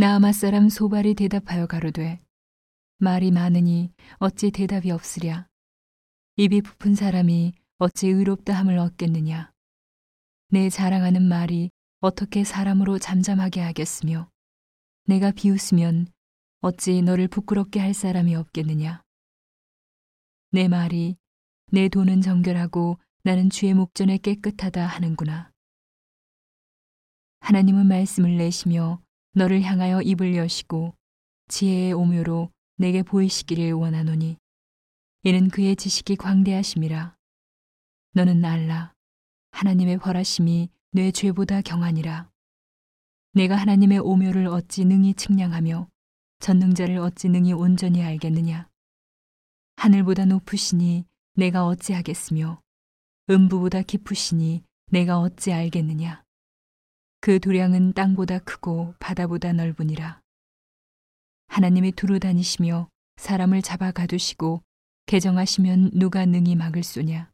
나아마 사람 소발이 대답하여 가로되 말이 많으니 어찌 대답이 없으랴? 입이 부푼 사람이 어찌 의롭다 함을 얻겠느냐? 내 자랑하는 말이 어떻게 사람으로 잠잠하게 하겠으며 내가 비웃으면 어찌 너를 부끄럽게 할 사람이 없겠느냐? 내 말이 내 돈은 정결하고 나는 주의 목전에 깨끗하다 하는구나. 하나님은 말씀을 내시며 너를 향하여 입을 여시고 지혜의 오묘로 내게 보이시기를 원하노니 이는 그의 지식이 광대하심이라. 너는 알라. 하나님의 벌하심이 내 죄보다 경하니라. 내가 하나님의 오묘를 어찌 능히 측량하며 전능자를 어찌 능히 온전히 알겠느냐? 하늘보다 높으시니 내가 어찌하겠으며 음부보다 깊으시니 내가 어찌 알겠느냐 그 도량은 땅보다 크고 바다보다 넓으니라. 하나님이 두루 다니시며 사람을 잡아 가두시고 개정하시면 누가 능히 막을 쏘냐.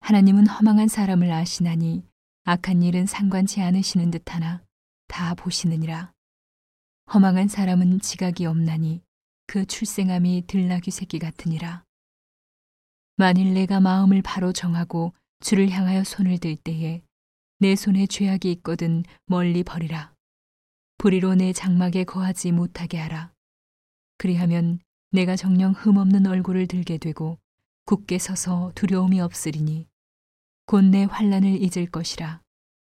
하나님은 허망한 사람을 아시나니 악한 일은 상관치 않으시는 듯하나 다 보시느니라. 허망한 사람은 지각이 없나니 그 출생함이 들나귀 새끼 같으니라. 만일 내가 마음을 바로 정하고 주를 향하여 손을 들 때에 내 손에 죄악이 있거든 멀리 버리라. 불의로 내 장막에 거하지 못하게 하라. 그리하면 내가 정령 흠없는 얼굴을 들게 되고 굳게 서서 두려움이 없으리니 곧 내 환란을 잊을 것이라.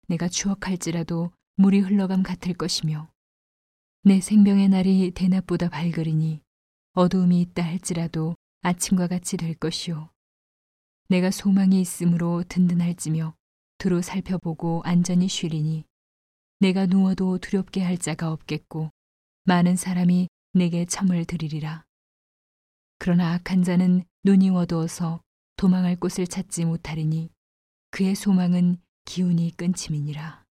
내가 추억할지라도 물이 흘러감 같을 것이며 내 생명의 날이 대낮보다 밝으리니 어두움이 있다 할지라도 아침과 같이 될 것이요. 내가 소망이 있으므로 든든할지며 두루 살펴보고 안전히 쉬리니 내가 누워도 두렵게 할 자가 없겠고 많은 사람이 내게 첨을 드리리라. 그러나 악한 자는 눈이 어두워서 도망할 곳을 찾지 못하리니 그의 소망은 기운이 끊침이니라.